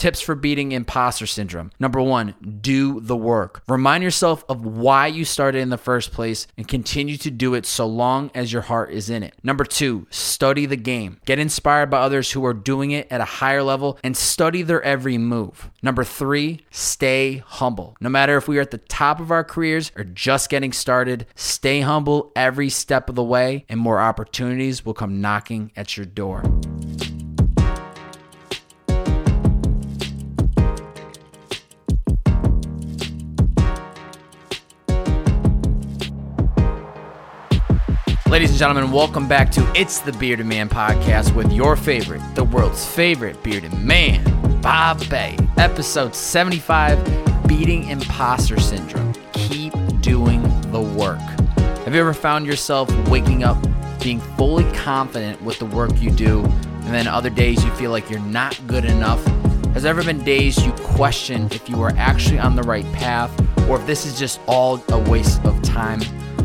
Tips for beating imposter syndrome. Number one, do the work. Remind yourself of why you started in the first place and continue to do it so long as your heart is in it. Number two, study the game. Get inspired by others who are doing it at a higher level and study their every move. Number three, stay humble. No matter if we are at the top of our careers or just getting started, stay humble every step of the way, and more opportunities will come knocking at your door. Ladies and gentlemen, welcome back to It's the Bearded Man podcast with your favorite, the world's favorite bearded man, Bob Bay. Episode 75 Beating Imposter Syndrome. Keep doing the work. Have you ever found yourself waking up being fully confident with the work you do, and then other days you feel like you're not good enough? Has there ever been days you question if you are actually on the right path or if this is just all a waste of time?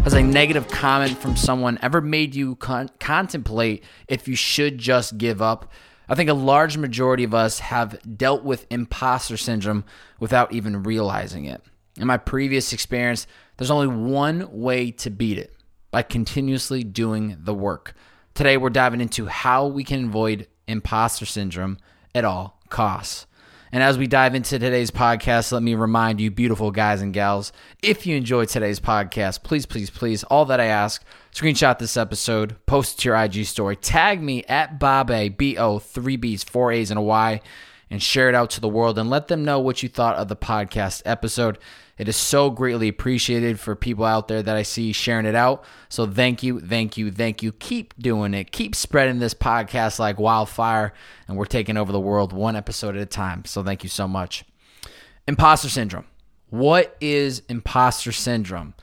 Has a negative comment from someone ever made you con- contemplate if you should just give up? I think a large majority of us have dealt with imposter syndrome without even realizing it. In my previous experience, there's only one way to beat it by continuously doing the work. Today, we're diving into how we can avoid imposter syndrome at all costs. And as we dive into today's podcast, let me remind you, beautiful guys and gals, if you enjoyed today's podcast, please, please, please, all that I ask, screenshot this episode, post it to your IG story, tag me at Bob B O, three B's, four A's, and a Y, and share it out to the world and let them know what you thought of the podcast episode. It is so greatly appreciated for people out there that I see sharing it out. So thank you, thank you, thank you. Keep doing it. Keep spreading this podcast like wildfire. And we're taking over the world one episode at a time. So thank you so much. Imposter syndrome. What is imposter syndrome?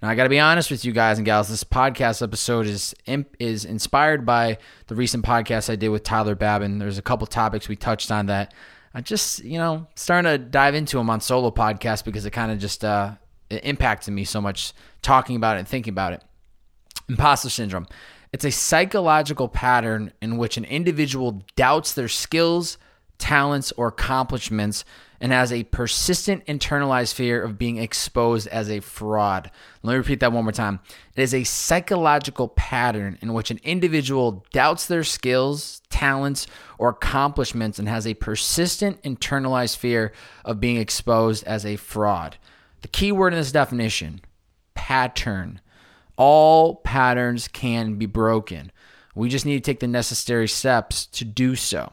Now I got to be honest with you guys and gals. This podcast episode is is inspired by the recent podcast I did with Tyler Babin. There's a couple topics we touched on that I just, you know, starting to dive into them on solo podcasts because it kind of just uh, it impacted me so much talking about it and thinking about it. Imposter syndrome. It's a psychological pattern in which an individual doubts their skills, talents, or accomplishments and has a persistent internalized fear of being exposed as a fraud. Let me repeat that one more time. It is a psychological pattern in which an individual doubts their skills, talents, or accomplishments and has a persistent internalized fear of being exposed as a fraud. The key word in this definition pattern. All patterns can be broken. We just need to take the necessary steps to do so.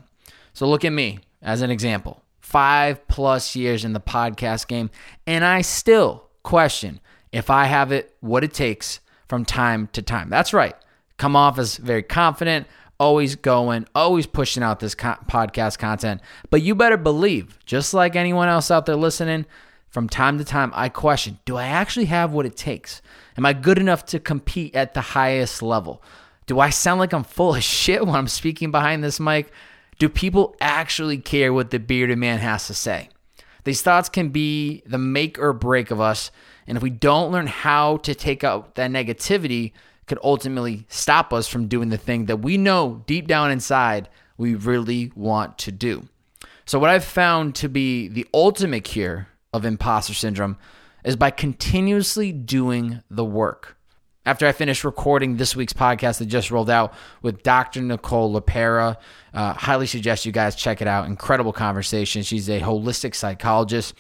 So, look at me as an example five plus years in the podcast game, and I still question if I have it, what it takes from time to time. That's right. Come off as very confident, always going, always pushing out this co- podcast content. But you better believe, just like anyone else out there listening, from time to time, I question do I actually have what it takes? Am I good enough to compete at the highest level? Do I sound like I'm full of shit when I'm speaking behind this mic? Do people actually care what the bearded man has to say? These thoughts can be the make or break of us, and if we don't learn how to take out that negativity, could ultimately stop us from doing the thing that we know deep down inside we really want to do. So, what I've found to be the ultimate cure of imposter syndrome is by continuously doing the work after I finished recording this week's podcast that just rolled out with Dr. Nicole LePera. Uh, highly suggest you guys check it out. Incredible conversation. She's a holistic psychologist.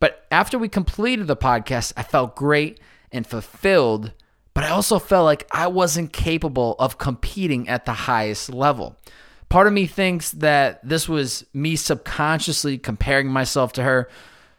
But after we completed the podcast, I felt great and fulfilled, but I also felt like I wasn't capable of competing at the highest level. Part of me thinks that this was me subconsciously comparing myself to her,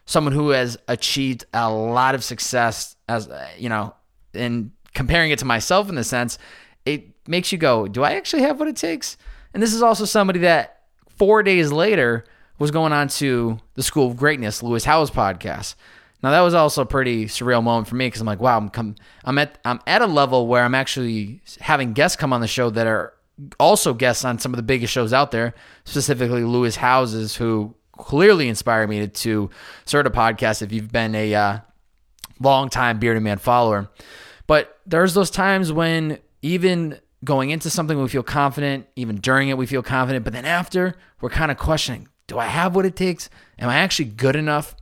someone who has achieved a lot of success as, you know, in comparing it to myself in the sense, it makes you go, do I actually have what it takes? And this is also somebody that four days later was going on to the School of Greatness, Lewis Howes podcast. Now that was also a pretty surreal moment for me because I'm like, wow, I'm come, I'm at I'm at a level where I'm actually having guests come on the show that are also guests on some of the biggest shows out there, specifically Lewis Howes's, who clearly inspired me to, to start a podcast. If you've been a uh, long time bearded man follower, but there's those times when even going into something we feel confident, even during it we feel confident, but then after we're kind of questioning, Do I have what it takes? Am I actually good enough?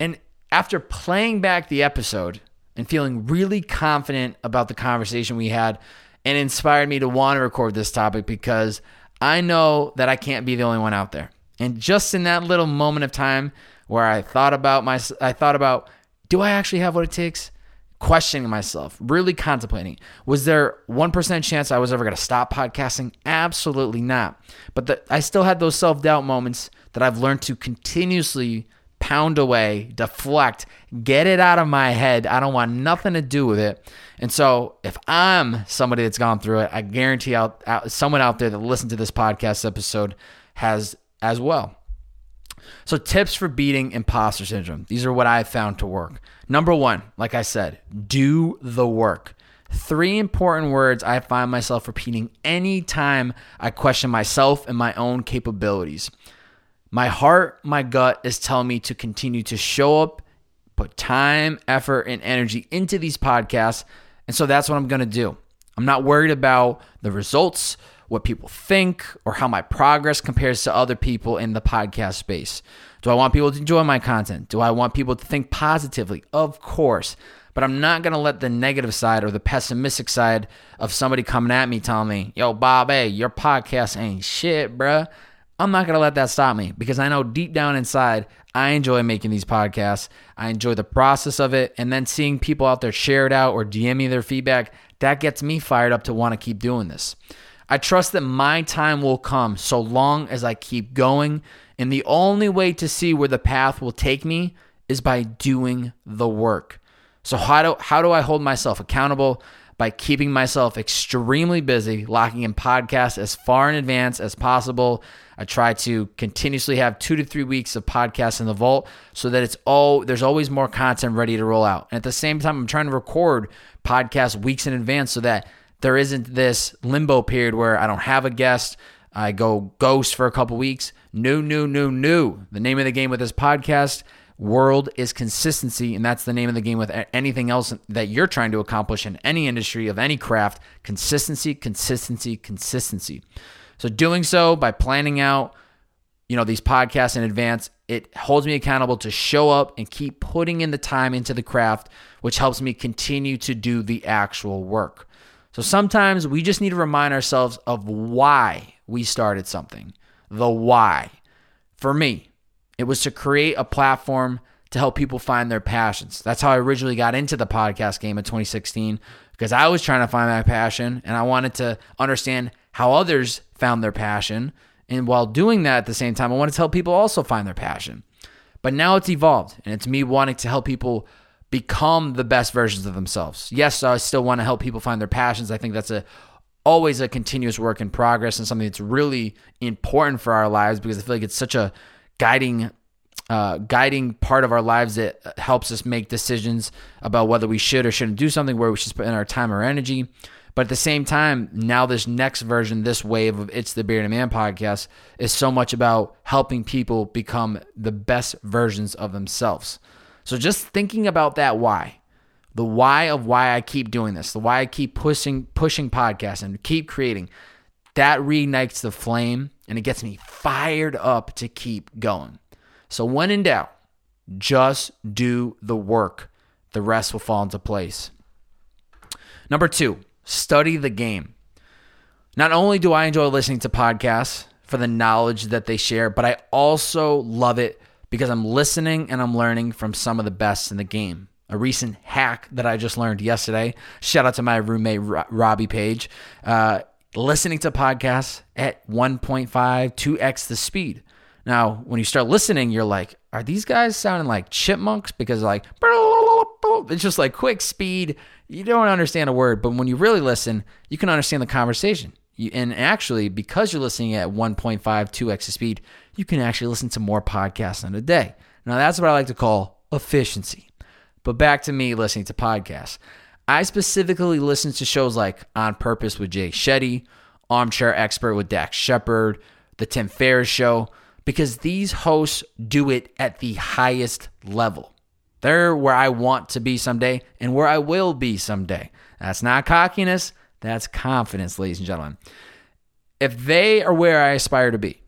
And after playing back the episode and feeling really confident about the conversation we had, and inspired me to want to record this topic because I know that I can't be the only one out there. And just in that little moment of time where I thought about my I thought about do I actually have what it takes? Questioning myself, really contemplating. Was there 1% chance I was ever going to stop podcasting? Absolutely not. But the, I still had those self doubt moments that I've learned to continuously pound away, deflect, get it out of my head. I don't want nothing to do with it. And so, if I'm somebody that's gone through it, I guarantee out, out someone out there that listened to this podcast episode has as well. So, tips for beating imposter syndrome. These are what I've found to work. Number one, like I said, do the work. Three important words I find myself repeating anytime I question myself and my own capabilities. My heart, my gut is telling me to continue to show up, put time, effort, and energy into these podcasts. And so that's what I'm going to do. I'm not worried about the results, what people think, or how my progress compares to other people in the podcast space. Do I want people to enjoy my content? Do I want people to think positively? Of course. But I'm not going to let the negative side or the pessimistic side of somebody coming at me telling me, yo, Bob, hey, your podcast ain't shit, bruh. I'm not going to let that stop me because I know deep down inside, I enjoy making these podcasts. I enjoy the process of it. And then seeing people out there share it out or DM me their feedback, that gets me fired up to want to keep doing this. I trust that my time will come so long as I keep going. And the only way to see where the path will take me is by doing the work. So, how do, how do I hold myself accountable? By keeping myself extremely busy, locking in podcasts as far in advance as possible I try to continuously have two to three weeks of podcasts in the vault so that it's all there's always more content ready to roll out. And at the same time, I'm trying to record podcasts weeks in advance so that there isn't this limbo period where I don't have a guest. I go ghost for a couple weeks. New, new, new, new. The name of the game with this podcast world is consistency and that's the name of the game with anything else that you're trying to accomplish in any industry of any craft consistency consistency consistency so doing so by planning out, you know, these podcasts in advance, it holds me accountable to show up and keep putting in the time into the craft, which helps me continue to do the actual work. So sometimes we just need to remind ourselves of why we started something. The why. For me, it was to create a platform to help people find their passions. That's how I originally got into the podcast game in 2016 because I was trying to find my passion and I wanted to understand how others found their passion. And while doing that at the same time, I want to help people also find their passion. But now it's evolved and it's me wanting to help people become the best versions of themselves. Yes, I still want to help people find their passions. I think that's a always a continuous work in progress and something that's really important for our lives because I feel like it's such a guiding uh, guiding part of our lives that helps us make decisions about whether we should or shouldn't do something, where we should spend our time or energy. But at the same time, now this next version, this wave of It's the Bearded Man podcast is so much about helping people become the best versions of themselves. So just thinking about that why, the why of why I keep doing this, the why I keep pushing pushing podcasts and keep creating, that reignites the flame and it gets me fired up to keep going. So when in doubt, just do the work. The rest will fall into place. Number two, study the game. Not only do I enjoy listening to podcasts for the knowledge that they share, but I also love it because I'm listening and I'm learning from some of the best in the game. A recent hack that I just learned yesterday. Shout out to my roommate Robbie Page. Uh, listening to podcasts at 1.5, 2x the speed. Now, when you start listening, you're like, are these guys sounding like chipmunks? Because like it's just like quick speed. You don't understand a word, but when you really listen, you can understand the conversation. You, and actually, because you're listening at 1.5, 2x speed, you can actually listen to more podcasts in a day. Now, that's what I like to call efficiency. But back to me listening to podcasts. I specifically listen to shows like On Purpose with Jay Shetty, Armchair Expert with Dax Shepard, The Tim Ferriss Show, because these hosts do it at the highest level. They're where I want to be someday and where I will be someday. That's not cockiness, that's confidence, ladies and gentlemen. If they are where I aspire to be,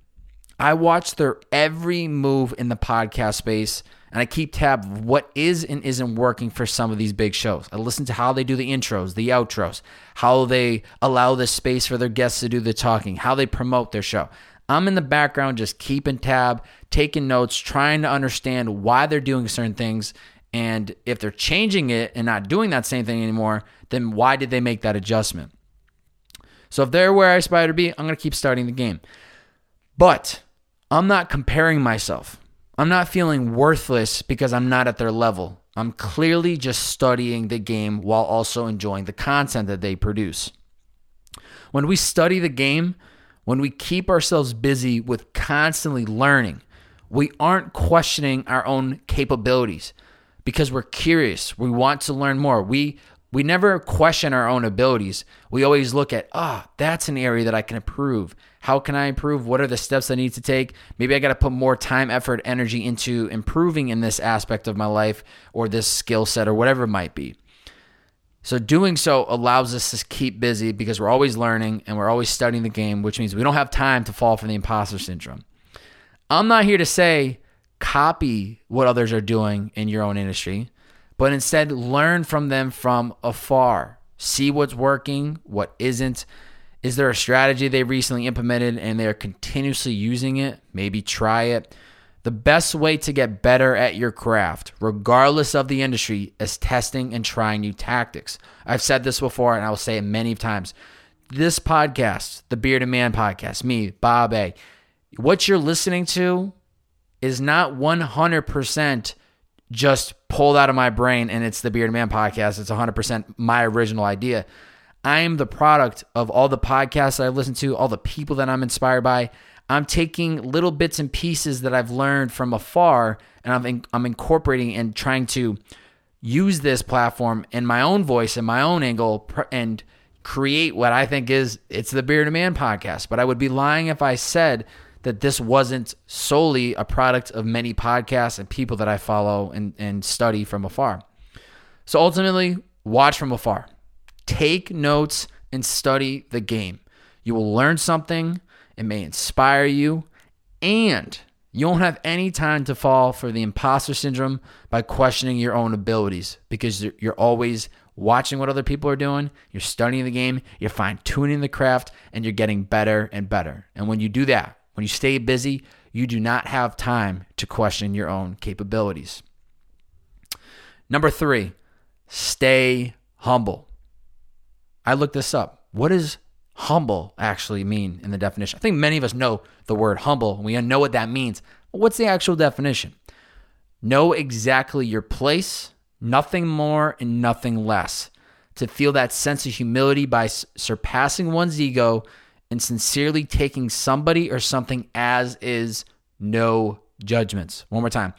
I watch their every move in the podcast space and I keep tab of what is and isn't working for some of these big shows. I listen to how they do the intros, the outros, how they allow the space for their guests to do the talking, how they promote their show. I'm in the background just keeping tab, taking notes, trying to understand why they're doing certain things. And if they're changing it and not doing that same thing anymore, then why did they make that adjustment? So if they're where I aspire to be, I'm going to keep starting the game. But I'm not comparing myself. I'm not feeling worthless because I'm not at their level. I'm clearly just studying the game while also enjoying the content that they produce. When we study the game, when we keep ourselves busy with constantly learning, we aren't questioning our own capabilities because we're curious. We want to learn more. We we never question our own abilities. We always look at, ah, oh, that's an area that I can improve. How can I improve? What are the steps I need to take? Maybe I got to put more time, effort, energy into improving in this aspect of my life or this skill set or whatever it might be. So, doing so allows us to keep busy because we're always learning and we're always studying the game, which means we don't have time to fall for the imposter syndrome. I'm not here to say copy what others are doing in your own industry but instead learn from them from afar. See what's working, what isn't. Is there a strategy they recently implemented and they're continuously using it? Maybe try it. The best way to get better at your craft, regardless of the industry, is testing and trying new tactics. I've said this before and I will say it many times. This podcast, the Bearded Man podcast, me, Bob A, what you're listening to is not 100% just pulled out of my brain and it's the Bearded Man podcast. It's 100% my original idea. I am the product of all the podcasts that I've listened to, all the people that I'm inspired by. I'm taking little bits and pieces that I've learned from afar and I'm, in, I'm incorporating and trying to use this platform in my own voice and my own angle and create what I think is it's the Bearded Man podcast. But I would be lying if I said that this wasn't solely a product of many podcasts and people that I follow and, and study from afar. So ultimately, watch from afar. Take notes and study the game. You will learn something, it may inspire you, and you won't have any time to fall for the imposter syndrome by questioning your own abilities because you're always watching what other people are doing, you're studying the game, you're fine tuning the craft, and you're getting better and better. And when you do that, when you stay busy, you do not have time to question your own capabilities. Number three, stay humble. I looked this up. What does humble actually mean in the definition? I think many of us know the word humble and we know what that means. But what's the actual definition? Know exactly your place, nothing more and nothing less. To feel that sense of humility by surpassing one's ego and sincerely taking somebody or something as is, no judgments. One more time.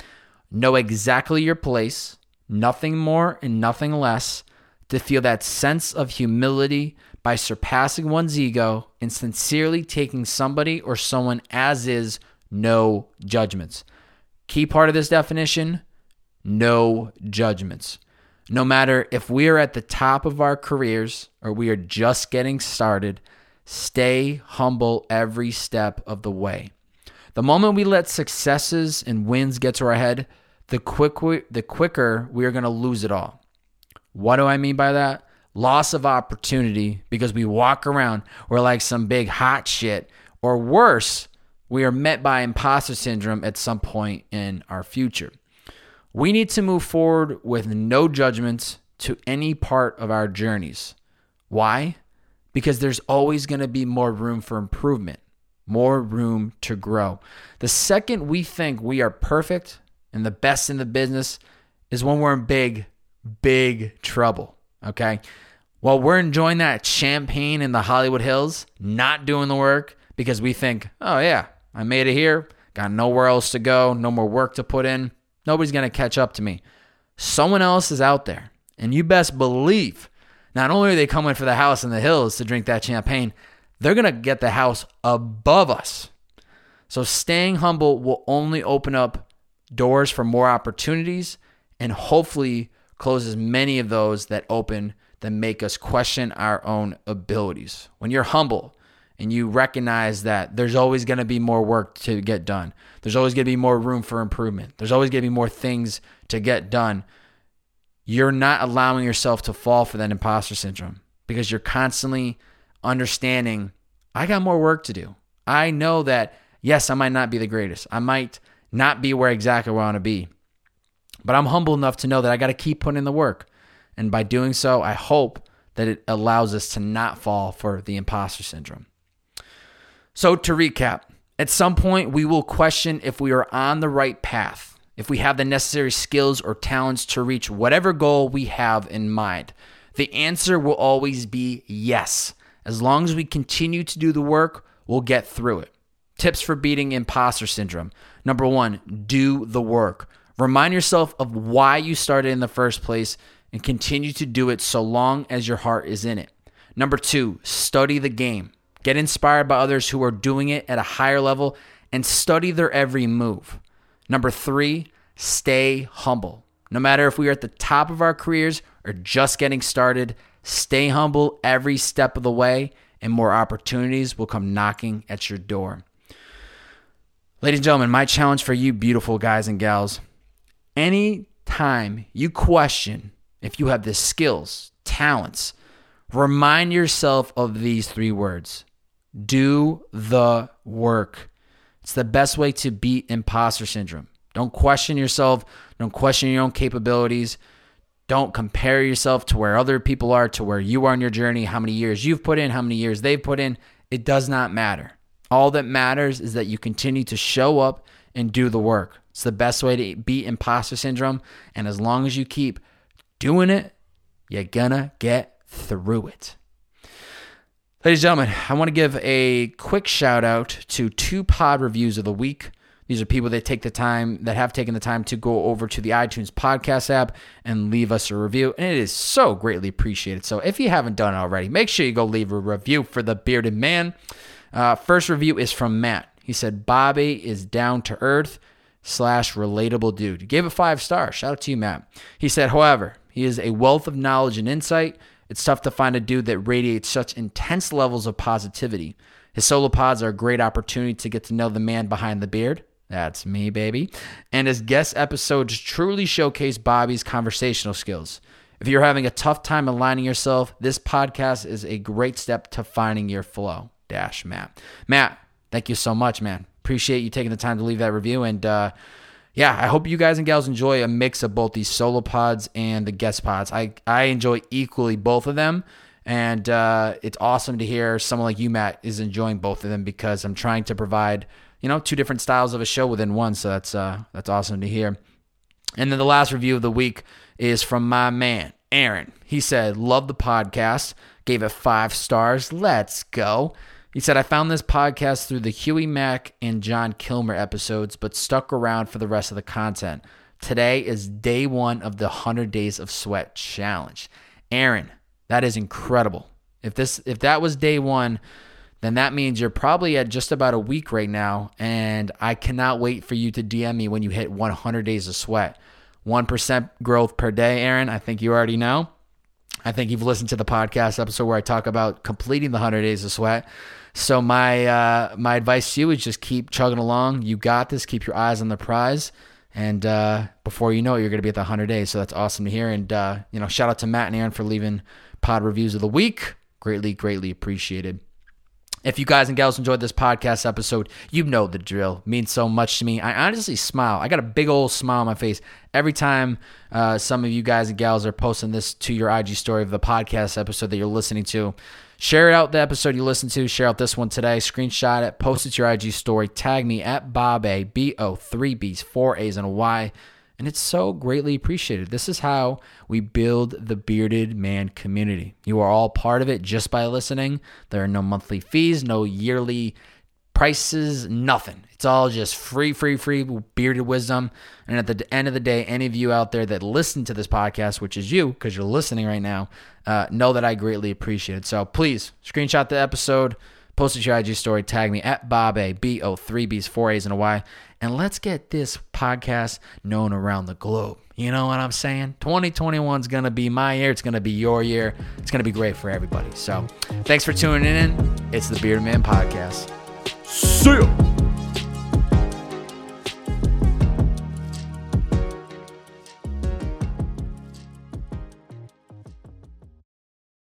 Know exactly your place, nothing more and nothing less, to feel that sense of humility by surpassing one's ego and sincerely taking somebody or someone as is, no judgments. Key part of this definition no judgments. No matter if we are at the top of our careers or we are just getting started, Stay humble every step of the way. The moment we let successes and wins get to our head, the quick the quicker we are going to lose it all. What do I mean by that? Loss of opportunity because we walk around we're like some big hot shit or worse, we are met by imposter syndrome at some point in our future. We need to move forward with no judgments to any part of our journeys. Why? Because there's always going to be more room for improvement, more room to grow. The second we think we are perfect and the best in the business is when we're in big, big trouble. Okay. While we're enjoying that champagne in the Hollywood Hills, not doing the work because we think, oh, yeah, I made it here, got nowhere else to go, no more work to put in, nobody's going to catch up to me. Someone else is out there. And you best believe not only are they coming for the house in the hills to drink that champagne, they're going to get the house above us. So staying humble will only open up doors for more opportunities and hopefully closes many of those that open that make us question our own abilities. When you're humble and you recognize that there's always going to be more work to get done. There's always going to be more room for improvement. There's always going to be more things to get done. You're not allowing yourself to fall for that imposter syndrome because you're constantly understanding I got more work to do. I know that, yes, I might not be the greatest. I might not be where exactly where I want to be. But I'm humble enough to know that I got to keep putting in the work. And by doing so, I hope that it allows us to not fall for the imposter syndrome. So, to recap, at some point, we will question if we are on the right path, if we have the necessary skills or talents to reach whatever goal we have in mind. The answer will always be yes. As long as we continue to do the work, we'll get through it. Tips for beating imposter syndrome. Number one, do the work. Remind yourself of why you started in the first place and continue to do it so long as your heart is in it. Number two, study the game. Get inspired by others who are doing it at a higher level and study their every move. Number three, stay humble. No matter if we are at the top of our careers or just getting started, stay humble every step of the way, and more opportunities will come knocking at your door. Ladies and gentlemen, my challenge for you, beautiful guys and gals, any time you question if you have the skills, talents, remind yourself of these three words do the work. It's the best way to beat imposter syndrome. Don't question yourself. Don't question your own capabilities. Don't compare yourself to where other people are, to where you are in your journey, how many years you've put in, how many years they've put in. It does not matter. All that matters is that you continue to show up and do the work. It's the best way to beat imposter syndrome. And as long as you keep doing it, you're gonna get through it. Ladies and gentlemen, I want to give a quick shout out to two pod reviews of the week. These are people that take the time, that have taken the time to go over to the iTunes podcast app and leave us a review. And it is so greatly appreciated. So if you haven't done it already, make sure you go leave a review for the bearded man. Uh, first review is from Matt. He said, Bobby is down to earth slash relatable dude. He gave it five stars. Shout out to you, Matt. He said, however, he is a wealth of knowledge and insight it's tough to find a dude that radiates such intense levels of positivity. His solo pods are a great opportunity to get to know the man behind the beard. That's me, baby. And his guest episodes truly showcase Bobby's conversational skills. If you're having a tough time aligning yourself, this podcast is a great step to finding your flow. Dash Matt. Matt, thank you so much, man. Appreciate you taking the time to leave that review. And uh, yeah, I hope you guys and gals enjoy a mix of both these solo pods and the guest pods. I, I enjoy equally both of them. And uh, it's awesome to hear someone like you, Matt, is enjoying both of them because I'm trying to provide, you know, two different styles of a show within one. So that's uh, that's awesome to hear. And then the last review of the week is from my man, Aaron. He said, Love the podcast, gave it five stars. Let's go. He said, I found this podcast through the Huey Mack and John Kilmer episodes, but stuck around for the rest of the content. Today is day one of the 100 Days of Sweat Challenge. Aaron, that is incredible. If this if that was day one, then that means you're probably at just about a week right now. And I cannot wait for you to DM me when you hit 100 days of sweat. 1% growth per day, Aaron. I think you already know. I think you've listened to the podcast episode where I talk about completing the 100 days of sweat. So my uh, my advice to you is just keep chugging along. You got this. Keep your eyes on the prize, and uh, before you know it, you're going to be at the 100 days. So that's awesome to hear. And uh, you know, shout out to Matt and Aaron for leaving pod reviews of the week. Greatly, greatly appreciated. If you guys and gals enjoyed this podcast episode, you know the drill. It means so much to me. I honestly smile. I got a big old smile on my face every time uh, some of you guys and gals are posting this to your IG story of the podcast episode that you're listening to. Share out the episode you listened to. Share out this one today. Screenshot it. Post it to your IG story. Tag me at Bob A. B O three B's four A's and a Y. And it's so greatly appreciated. This is how we build the bearded man community. You are all part of it just by listening. There are no monthly fees, no yearly prices, nothing. It's all just free, free, free bearded wisdom. And at the end of the day, any of you out there that listen to this podcast, which is you, because you're listening right now, uh, know that I greatly appreciate it. So please screenshot the episode, Post it your IG story, tag me at Bob A, B O 3 B's, 4 A's, and a Y, and let's get this podcast known around the globe. You know what I'm saying? 2021 is going to be my year. It's going to be your year. It's going to be great for everybody. So thanks for tuning in. It's the Bearded Man Podcast. See ya!